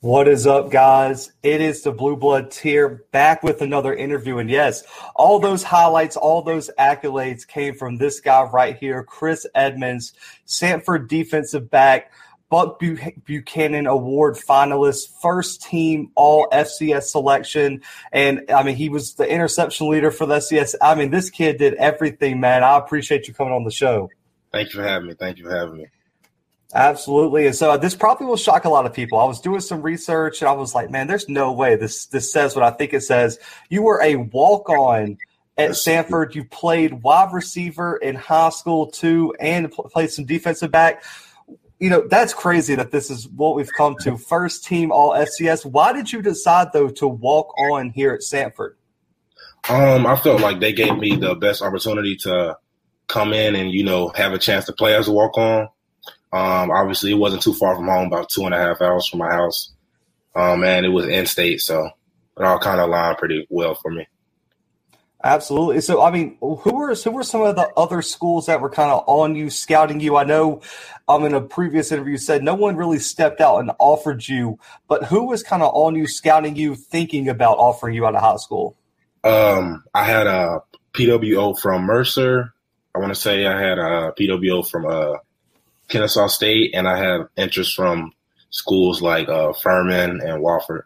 What is up, guys? It is the Blue Bloods here, back with another interview. And yes, all those highlights, all those accolades came from this guy right here, Chris Edmonds, Samford defensive back, Buck Buchanan Award finalist, first team All FCS selection. And I mean, he was the interception leader for the FCS. I mean, this kid did everything, man. I appreciate you coming on the show. Thank you for having me. Thank you for having me. Absolutely. And so this probably will shock a lot of people. I was doing some research and I was like, man, there's no way this this says what I think it says. You were a walk on at Samford. You played wide receiver in high school too and played some defensive back. You know, that's crazy that this is what we've come to. First team all FCS. Why did you decide though to walk on here at Samford? Um, I felt like they gave me the best opportunity to come in and, you know, have a chance to play as a walk on um, obviously, it wasn't too far from home, about two and a half hours from my house. Um, and it was in state, so it all kind of aligned pretty well for me. Absolutely. So, I mean, who were who were some of the other schools that were kind of on you, scouting you? I know, um, in a previous interview, said no one really stepped out and offered you, but who was kind of on you, scouting you, thinking about offering you out of high school? Um, I had a PWO from Mercer. I want to say I had a PWO from uh, Kennesaw State, and I have interest from schools like uh, Furman and Wofford.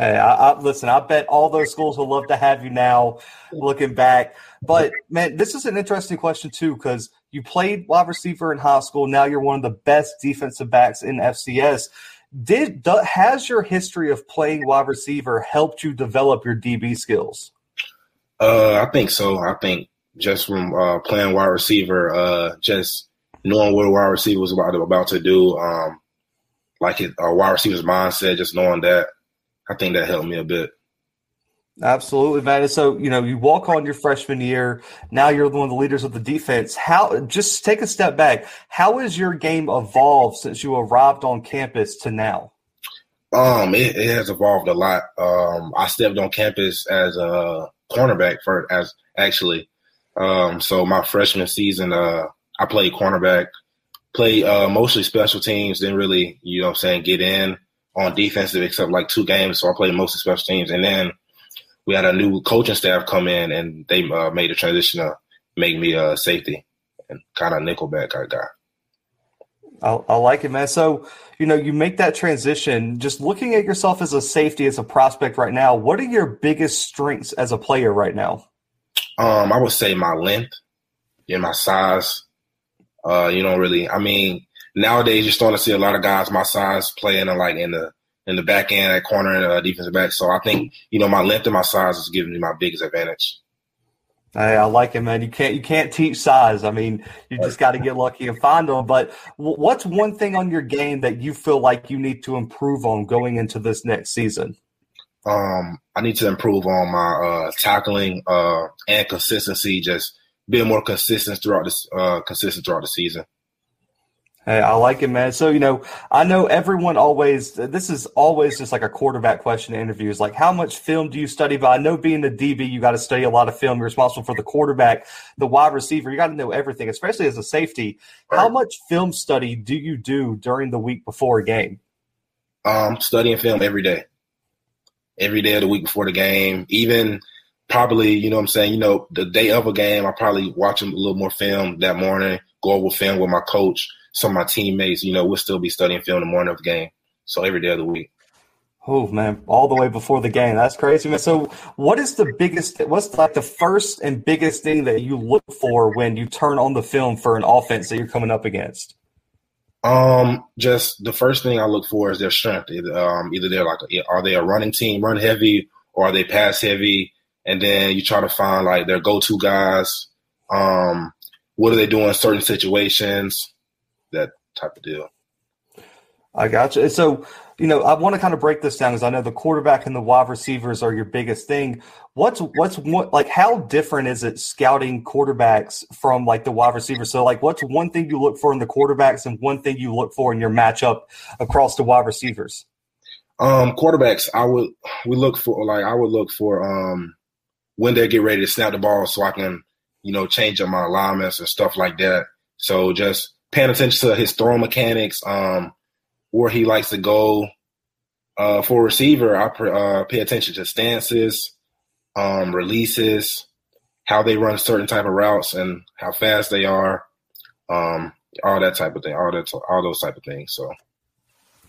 Hey, I, I, listen. I bet all those schools would love to have you now. Looking back, but man, this is an interesting question too because you played wide receiver in high school. Now you're one of the best defensive backs in FCS. Did has your history of playing wide receiver helped you develop your DB skills? Uh, I think so. I think just from uh, playing wide receiver, uh, just knowing what a wide receiver was about to, about to do, um, like a wide receiver's mindset, just knowing that, I think that helped me a bit. Absolutely, man. So you know, you walk on your freshman year. Now you're one of the leaders of the defense. How? Just take a step back. How has your game evolved since you arrived on campus to now? Um, it, it has evolved a lot. Um, I stepped on campus as a cornerback for as actually. Um, so my freshman season, uh, I played cornerback, played uh, mostly special teams, didn't really, you know what I'm saying, get in on defensive except like two games. So I played mostly special teams. And then we had a new coaching staff come in and they uh, made a transition to make me a safety and kind of nickelback kind of guy. I, I, like it, man. So, you know, you make that transition. Just looking at yourself as a safety, as a prospect right now, what are your biggest strengths as a player right now? Um, I would say my length and my size. Uh, you don't really. I mean, nowadays you're starting to see a lot of guys my size playing like in the in the back end, at corner and uh, defensive back. So I think you know my length and my size is giving me my biggest advantage. Hey, I like it, man. You can't you can't teach size. I mean, you just got to get lucky and find them. But what's one thing on your game that you feel like you need to improve on going into this next season? Um, I need to improve on my uh, tackling uh, and consistency. Just being more consistent throughout this uh, consistent throughout the season. Hey, I like it, man. So, you know, I know everyone always, this is always just like a quarterback question in interviews. Like, how much film do you study? But I know being the DB, you got to study a lot of film. You're responsible for the quarterback, the wide receiver. You got to know everything, especially as a safety. How much film study do you do during the week before a game? Um, studying film every day. Every day of the week before the game. Even probably, you know what I'm saying, you know, the day of a game, I probably watch a little more film that morning, go over film with my coach, some of my teammates, you know, we'll still be studying film the morning of the game. So every day of the week. Oh man, all the way before the game. That's crazy, man. So what is the biggest what's like the first and biggest thing that you look for when you turn on the film for an offense that you're coming up against? Um, just the first thing I look for is their strength. Either, um, either they're like, are they a running team, run heavy, or are they pass heavy? And then you try to find like their go-to guys. Um, what are they doing in certain situations? That type of deal. I got you. So, you know, I want to kind of break this down because I know the quarterback and the wide receivers are your biggest thing. What's what's what like how different is it scouting quarterbacks from like the wide receivers? So, like, what's one thing you look for in the quarterbacks and one thing you look for in your matchup across the wide receivers? Um, quarterbacks, I would we look for like I would look for um when they get ready to snap the ball so I can, you know, change up my alignments and stuff like that. So just paying attention to his throw mechanics, um, where he likes to go, Uh, for receiver, I uh, pay attention to stances, um, releases, how they run certain type of routes, and how fast they are. Um, all that type of thing, all that, all those type of things. So.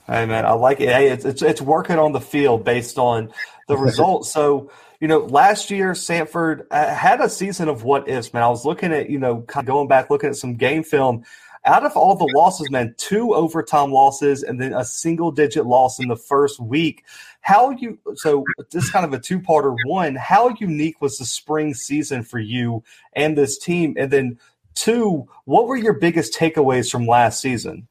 Hey man, I like it. Hey, it's it's, it's working on the field based on the results. so you know, last year Samford uh, had a season of what ifs. Man, I was looking at you know kind of going back looking at some game film. Out of all the losses, man, two overtime losses and then a single digit loss in the first week. How you so this kind of a two parter. One, how unique was the spring season for you and this team? And then two, what were your biggest takeaways from last season?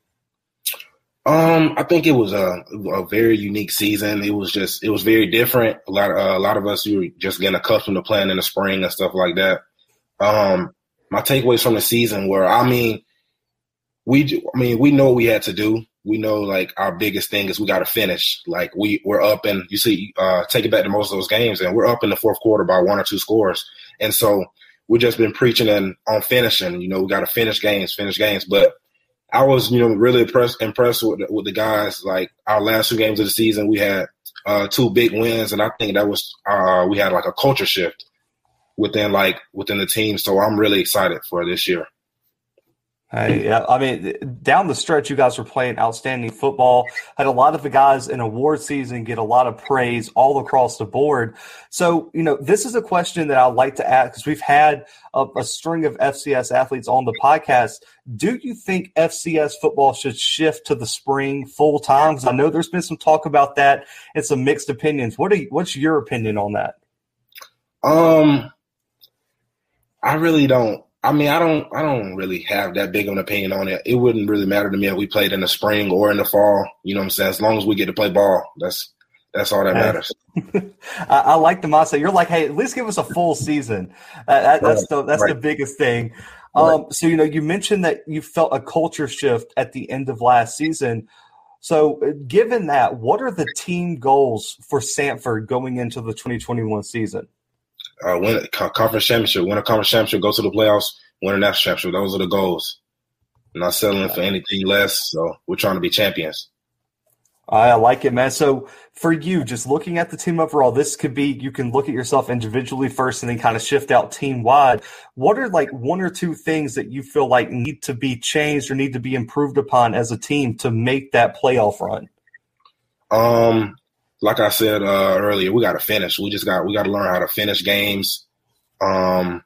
Um, I think it was a, a very unique season. It was just it was very different. A lot of uh, a lot of us were just getting accustomed to playing in the spring and stuff like that. Um, my takeaways from the season were, I mean, we I mean we know what we had to do. We know like our biggest thing is we got to finish. Like we we're up and you see, uh, take it back to most of those games, and we're up in the fourth quarter by one or two scores, and so we've just been preaching and on finishing. You know, we got to finish games, finish games, but I was, you know, really impressed impressed with with the guys. Like our last two games of the season, we had uh, two big wins, and I think that was uh, we had like a culture shift within like within the team. So I'm really excited for this year. Hey, yeah, I mean, down the stretch, you guys were playing outstanding football. Had a lot of the guys in award season get a lot of praise all across the board. So, you know, this is a question that I like to ask because we've had a, a, string of FCS athletes on the podcast. Do you think FCS football should shift to the spring full time? Because I know there's been some talk about that and some mixed opinions. What are you, what's your opinion on that? Um, I really don't I mean, I don't, I don't really have that big of an opinion on it. It wouldn't really matter to me if we played in the spring or in the fall. You know what I'm saying? As long as we get to play ball, that's that's all that matters. I, I, like the mindset. You're like, hey, at least give us a full season. Uh, that, that's right. the that's right. the biggest thing. Um, right. So you know, you mentioned that you felt a culture shift at the end of last season. So, uh, given that, what are the team goals for Samford going into the 2021 season? Uh, win a conference championship, win a conference championship, go to the playoffs, win a national championship. Those are the goals. I'm not settling for anything less. So we're trying to be champions. I like it, man. So for you, just looking at the team overall, this could be you can look at yourself individually first and then kind of shift out team wide. What are like one or two things that you feel like need to be changed or need to be improved upon as a team to make that playoff run? Um, like I said uh, earlier, we got to finish. We just got we got to learn how to finish games. Um,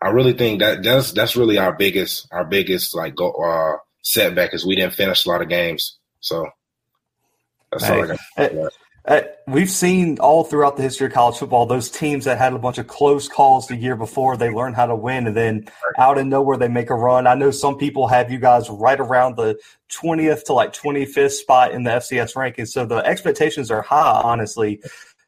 I really think that that's that's really our biggest our biggest like go, uh, setback is we didn't finish a lot of games. So that's all I got. Uh, we've seen all throughout the history of college football those teams that had a bunch of close calls the year before they learn how to win, and then out of nowhere they make a run. I know some people have you guys right around the 20th to like 25th spot in the FCS rankings, so the expectations are high, honestly.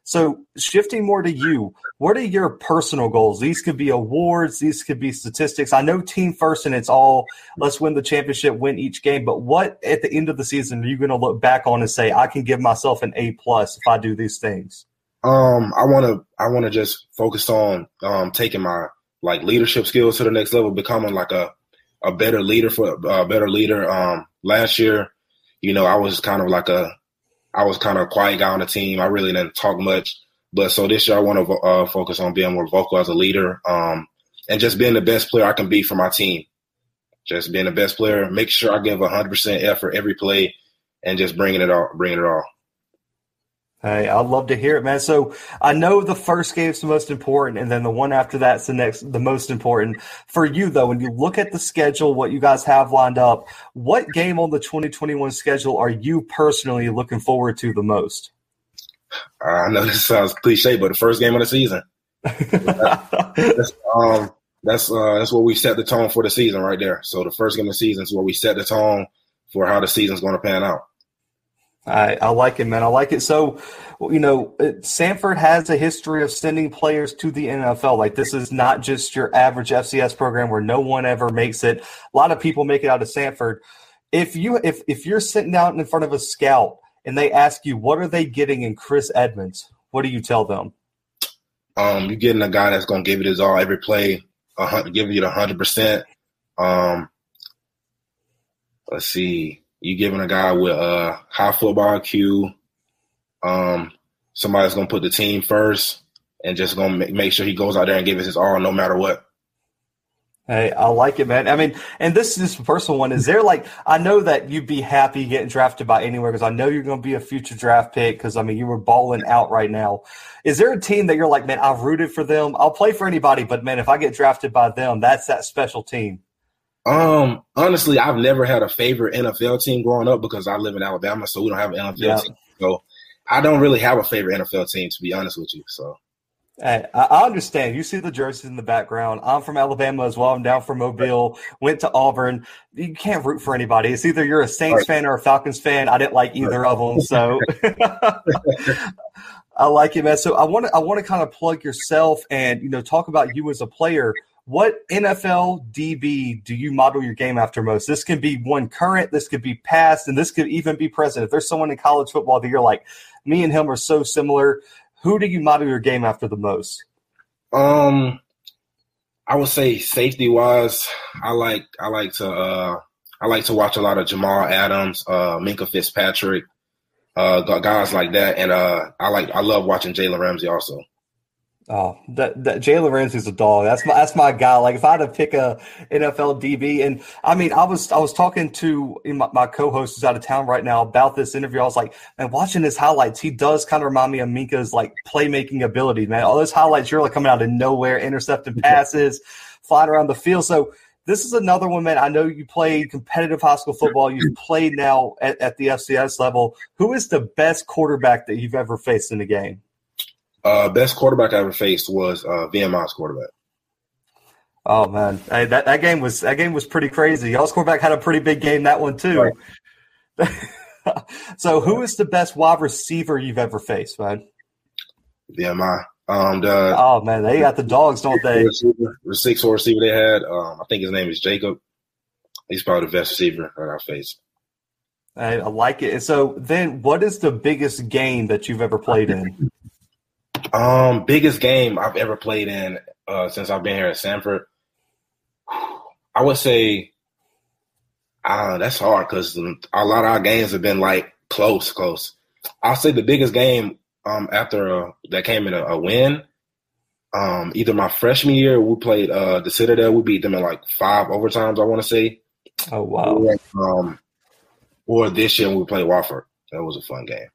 So shifting more to you, what are your personal goals? These could be awards, these could be statistics. I know team first and it's all let's win the championship, win each game, but what at the end of the season are you going to look back on and say I can give myself an A plus if I do these things? Um, I want to I want to just focus on um taking my like leadership skills to the next level, becoming like a a better leader for a better leader. Um, last year, you know, I was kind of like a I was kind of a quiet guy on the team. I really didn't talk much. But so this year, I want to uh, focus on being more vocal as a leader um, and just being the best player I can be for my team. Just being the best player, make sure I give 100% effort every play and just bringing it all, bringing it all. Hey, I'd love to hear it, man. So I know the first game's the most important, and then the one after that's the next, the most important for you. Though, when you look at the schedule, what you guys have lined up, what game on the 2021 schedule are you personally looking forward to the most? I know this sounds cliche, but the first game of the season. that's, um, that's uh, that's where we set the tone for the season right there. So the first game of the season is where we set the tone for how the season's going to pan out. I, I like it, man. I like it. So, you know, Samford has a history of sending players to the NFL. Like this is not just your average FCS program where no one ever makes it. A lot of people make it out of Samford. If you if if you're sitting out in front of a scout and they ask you what are they getting in Chris Edmonds, what do you tell them? Um, you're getting a guy that's going to give it his all every play, give you the hundred percent. Um, let's see you giving a guy with a high football IQ, Um, somebody's gonna put the team first and just gonna make sure he goes out there and give it his all, no matter what. Hey, I like it, man. I mean, and this is a personal one. Is there like I know that you'd be happy getting drafted by anywhere because I know you're going to be a future draft pick because I mean you were balling out right now. Is there a team that you're like, man, I've rooted for them. I'll play for anybody, but man, if I get drafted by them, that's that special team. Um, honestly, I've never had a favorite NFL team growing up because I live in Alabama, so we don't have an NFL yeah. team. So I don't really have a favorite NFL team, to be honest with you. So Hey, I understand. You see the jerseys in the background. I'm from Alabama as well. I'm down from Mobile. Went to Auburn. You can't root for anybody. It's either you're a Saints right. fan or a Falcons fan. I didn't like either right. of them, so I like it, man. So I want to I want to kind of plug yourself and you know talk about you as a player. What NFL DB do you model your game after most? This can be one current, this could be past, and this could even be present. If there's someone in college football that you're like, me and him are so similar who do you model your game after the most? Um, I would say safety wise, I like I like to uh I like to watch a lot of Jamal Adams, uh Minkah Fitzpatrick, uh guys like that, and uh I like I love watching Jalen Ramsey also. Oh, that, that Jalen Ramsey's a dog. That's my that's my guy. Like if I had to pick a NFL DB, and I mean, I was I was talking to my, my co-host who's out of town right now about this interview. I was like, man, watching his highlights, he does kind of remind me of Minkah's like playmaking ability, man. All those highlights, you're like coming out of nowhere, intercepting passes, flying around the field. So this is another one, man. I know you played competitive high school football. You've played now at, at the FCS level. Who is the best quarterback that you've ever faced in a game? Uh, best quarterback I ever faced was uh, VMI's quarterback. Oh man, hey, that that game was that game was pretty crazy. Y'all's quarterback had a pretty big game that one too. Right. so, who is the best wide receiver you've ever faced, man? VMI. Um, the, oh man, they got the dogs, don't they? Receiver, the six four receiver they had. Um, I think his name is Jacob. He's probably the best receiver that I faced. I, I like it. And so, then, what is the biggest game that you've ever played in? Um, biggest game I've ever played in uh, since I've been here at Samford. I would say, uh, that's hard because a lot of our games have been like close, close. I'll say the biggest game um, after uh, that came in a, a win. Um, either my freshman year, we played uh, the Citadel. We beat them in like five overtimes. I want to say. Oh wow! Or, um, or this year we played Wofford. That was a fun game.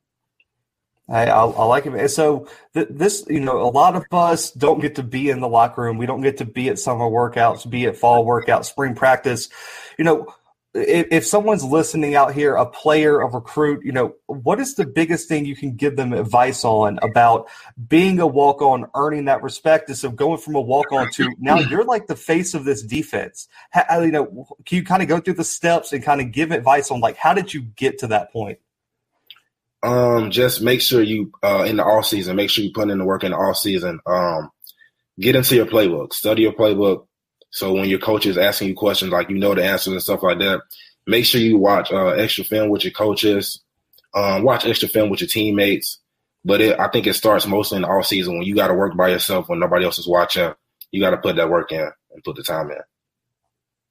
I, I, I like it. So th- this, you know, a lot of us don't get to be in the locker room. We don't get to be at summer workouts, be at fall workouts, spring practice. You know, if, if someone's listening out here, a player, a recruit, you know, what is the biggest thing you can give them advice on about being a walk on, earning that respect? Is of going from a walk on to now you're like the face of this defense. How, you know, can you kind of go through the steps and kind of give advice on like how did you get to that point? Um, just make sure you uh in the off season, make sure you put in the work in the off season. Um, get into your playbook, study your playbook. So when your coach is asking you questions, like you know the answers and stuff like that, make sure you watch uh, extra film with your coaches. Um, watch extra film with your teammates. But it, I think it starts mostly in the off season when you got to work by yourself when nobody else is watching. You got to put that work in and put the time in.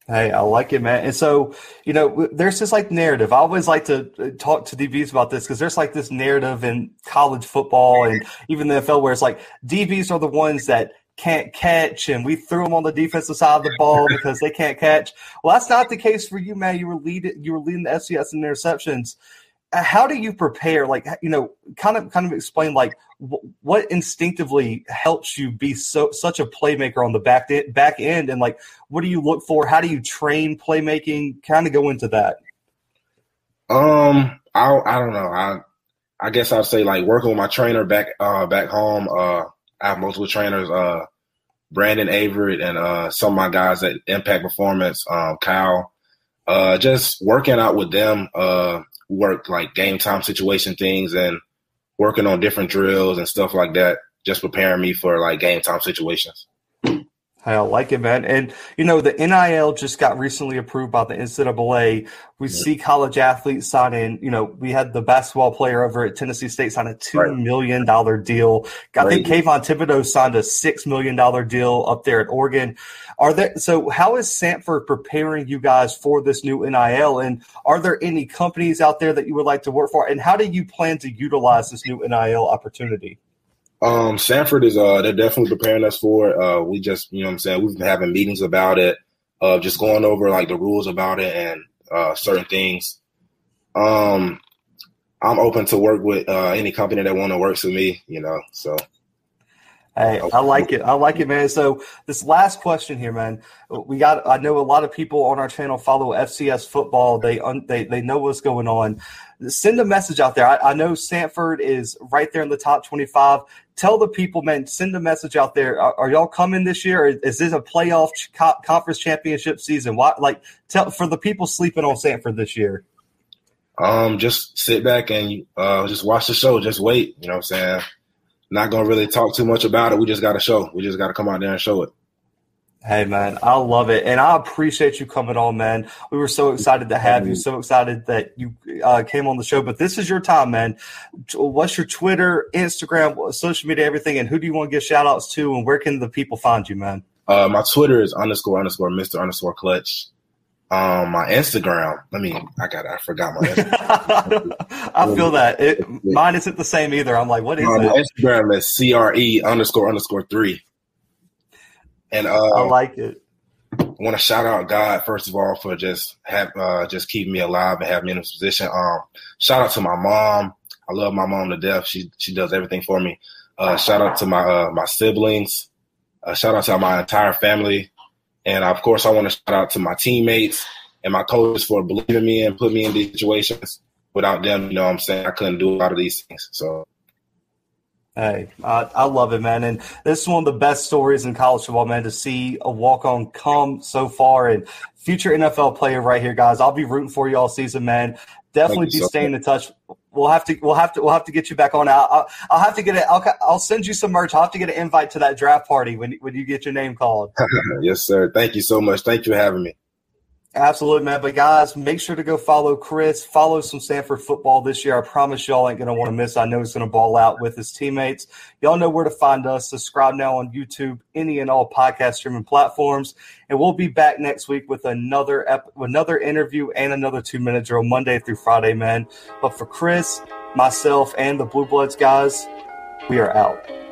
Hey, I like it, man. And so, you know, there's this like narrative. I always like to uh, talk to DBs about this because there's like this narrative in college football and even the NFL where it's like DBs are the ones that can't catch and we threw them on the defensive side of the ball because they can't catch. Well, that's not the case for you, man. You were leading, you were leading the FCS in interceptions. Uh, how do you prepare? Like, you know, kind of, kind of explain like what instinctively helps you be so such a playmaker on the back back end, and like, what do you look for? How do you train playmaking? Kind of go into that. Um, I I don't know. I I guess I'd say like working with my trainer back uh back home. Uh, I have multiple trainers. Uh, Brandon Averett and uh some of my guys at Impact Performance. Um, Kyle. Uh, just working out with them. Uh, work like game time situation things and working on different drills and stuff like that, just preparing me for like game time situations. I like it, man. And you know, the NIL just got recently approved by the NCAA. We see college athletes signing. You know, we had the basketball player over at Tennessee State sign a two right. million dollar deal. I think Kayvon Thibodeaux signed a six million dollar deal up there at Oregon. Are there so how is Samford preparing you guys for this new NIL? And are there any companies out there that you would like to work for? And how do you plan to utilize this new NIL opportunity? Um, Samford is uh they're definitely preparing us for it. Uh we just you know what I'm saying, we've been having meetings about it, uh just going over like the rules about it and uh certain things. Um I'm open to work with uh any company that wanna work with me, you know, so Hey, I like it. I like it, man. So this last question here, man. We got. I know a lot of people on our channel follow FCS football. They un, they they know what's going on. Send a message out there. I, I know Samford is right there in the top twenty-five. Tell the people, man. Send a message out there. Are, are y'all coming this year? is this a playoff ch- conference championship season? Why, like, tell for the people sleeping on Samford this year. Um, just sit back and uh, just watch the show. Just wait. You know what I'm saying? not gonna really talk too much about it. We just got to show. We just got to come out there and show it. Hey man, I love it, and I appreciate you coming on, man. We were so excited to have you. So excited that you uh, came on the show. But this is your time, man. What's your Twitter, Instagram, social media, everything, and who do you want to give shout outs to, and where can the people find you, man? Uh, my Twitter is underscore underscore Mister underscore Clutch. Um, my Instagram. I mean, I got. I forgot my. Instagram. I feel that it, mine isn't the same either. I'm like, what is um, My Instagram is cre underscore underscore three. And uh, I like it. I want to shout out God first of all for just have uh, just keeping me alive and having me in this position. Um, shout out to my mom. I love my mom to death. She she does everything for me. Uh, shout out to my uh, my siblings. Uh, shout out to my entire family. And of course, I want to shout out to my teammates and my coaches for believing me and put me in these situations. Without them, you know what I'm saying? I couldn't do a lot of these things. So Hey, I, I, love it, man. And this is one of the best stories in college football, man, to see a walk on come so far and future NFL player right here, guys. I'll be rooting for you all season, man. Definitely be so staying much. in touch. We'll have to, we'll have to, we'll have to get you back on. I'll, I'll have to get it. I'll, I'll send you some merch. I'll have to get an invite to that draft party when, when you get your name called. yes, sir. Thank you so much. Thank you for having me. Absolutely, man. But guys, make sure to go follow Chris. Follow some Samford football this year. I promise y'all ain't gonna want to miss. I know he's gonna ball out with his teammates. Y'all know where to find us. Subscribe now on YouTube, any and all podcast streaming platforms, and we'll be back next week with another ep- another interview and another two minute drill Monday through Friday, man. But for Chris, myself, and the Blue Bloods guys, we are out.